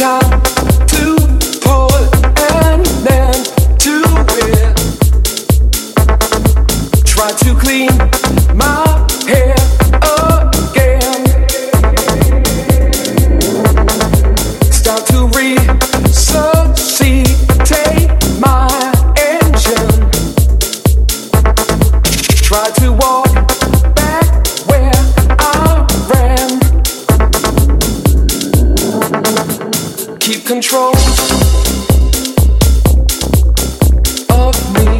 tchau. control of me.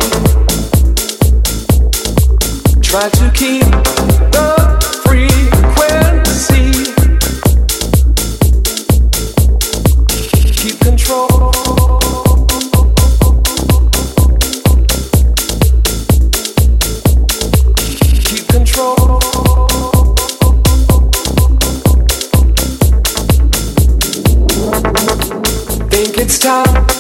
Try to keep the stop.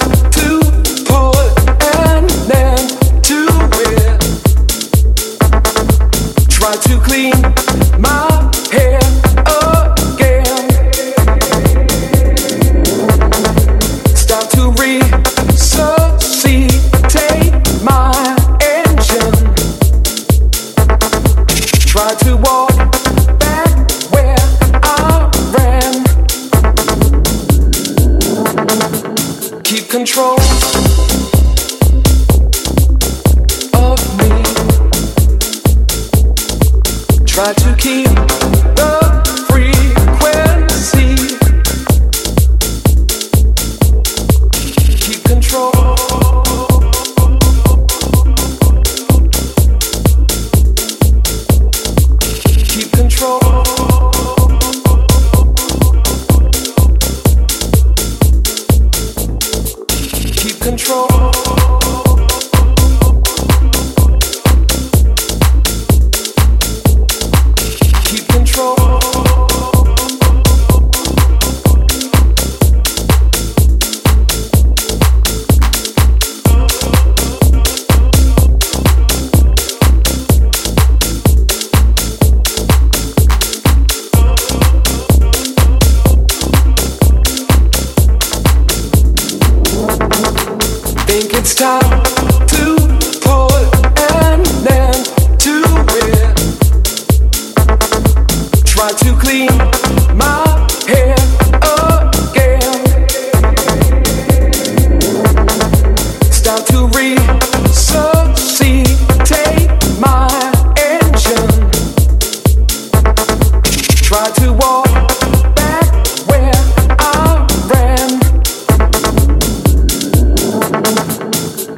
control of me. Try to keep. Oh. to clean my